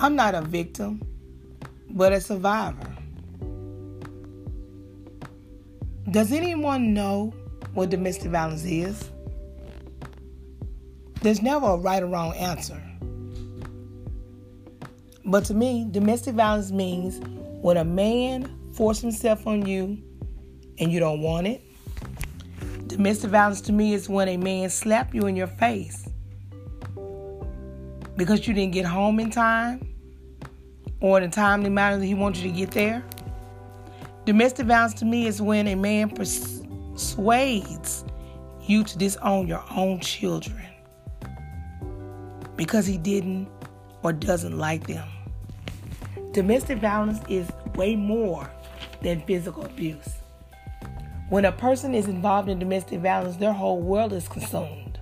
I'm not a victim, but a survivor. Does anyone know what domestic violence is? There's never a right or wrong answer. But to me, domestic violence means when a man forces himself on you and you don't want it. Domestic violence to me is when a man slap you in your face because you didn't get home in time or in the timely manner that he wants you to get there. Domestic violence to me is when a man persuades you to disown your own children because he didn't or doesn't like them. Domestic violence is way more than physical abuse. When a person is involved in domestic violence, their whole world is consumed.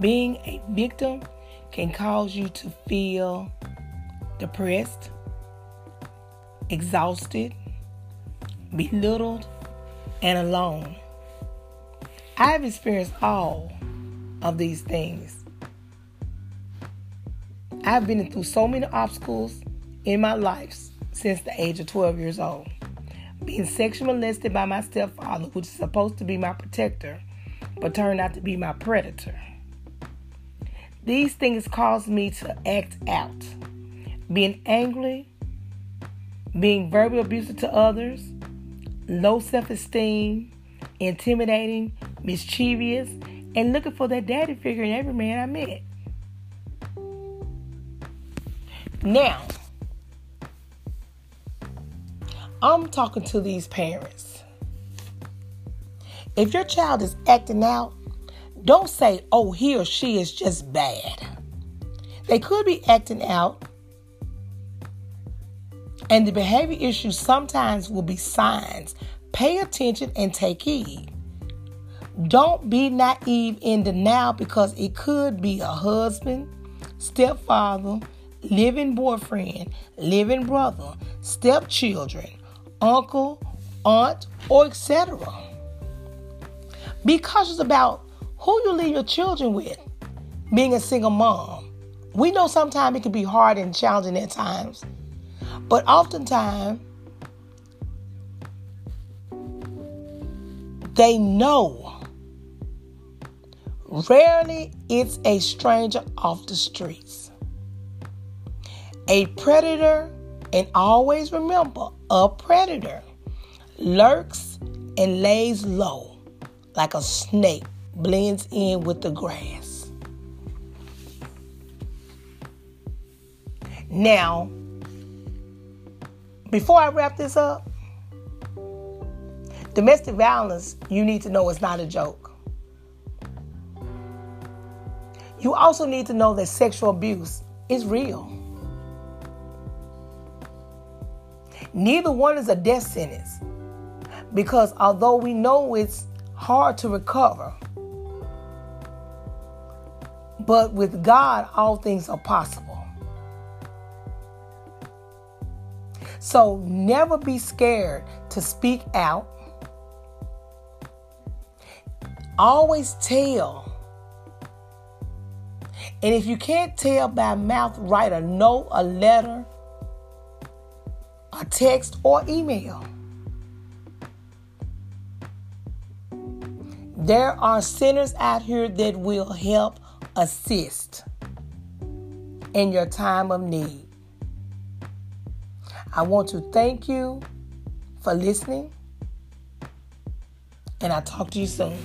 Being a victim can cause you to feel depressed, exhausted, belittled, and alone. I have experienced all of these things. I've been through so many obstacles in my life since the age of 12 years old. Being sexually molested by my stepfather, which is supposed to be my protector, but turned out to be my predator. These things caused me to act out. Being angry, being verbally abusive to others, low self esteem, intimidating, mischievous, and looking for that daddy figure in every man I met. Now, I'm talking to these parents. If your child is acting out, don't say, oh, he or she is just bad. They could be acting out, and the behavior issues sometimes will be signs. Pay attention and take heed. Don't be naive in the now because it could be a husband, stepfather, living boyfriend, living brother, stepchildren, uncle, aunt, or etc. Be cautious about who you leave your children with. Being a single mom, we know sometimes it can be hard and challenging at times, but oftentimes they know. Rarely it's a stranger off the streets. A predator, and always remember a predator lurks and lays low like a snake blends in with the grass. Now, before I wrap this up, domestic violence, you need to know it's not a joke. You also need to know that sexual abuse is real. Neither one is a death sentence because although we know it's hard to recover, but with God, all things are possible. So never be scared to speak out. Always tell. And if you can't tell by mouth, write a note, a letter, a text, or email. There are centers out here that will help assist in your time of need. I want to thank you for listening, and I'll talk to you soon.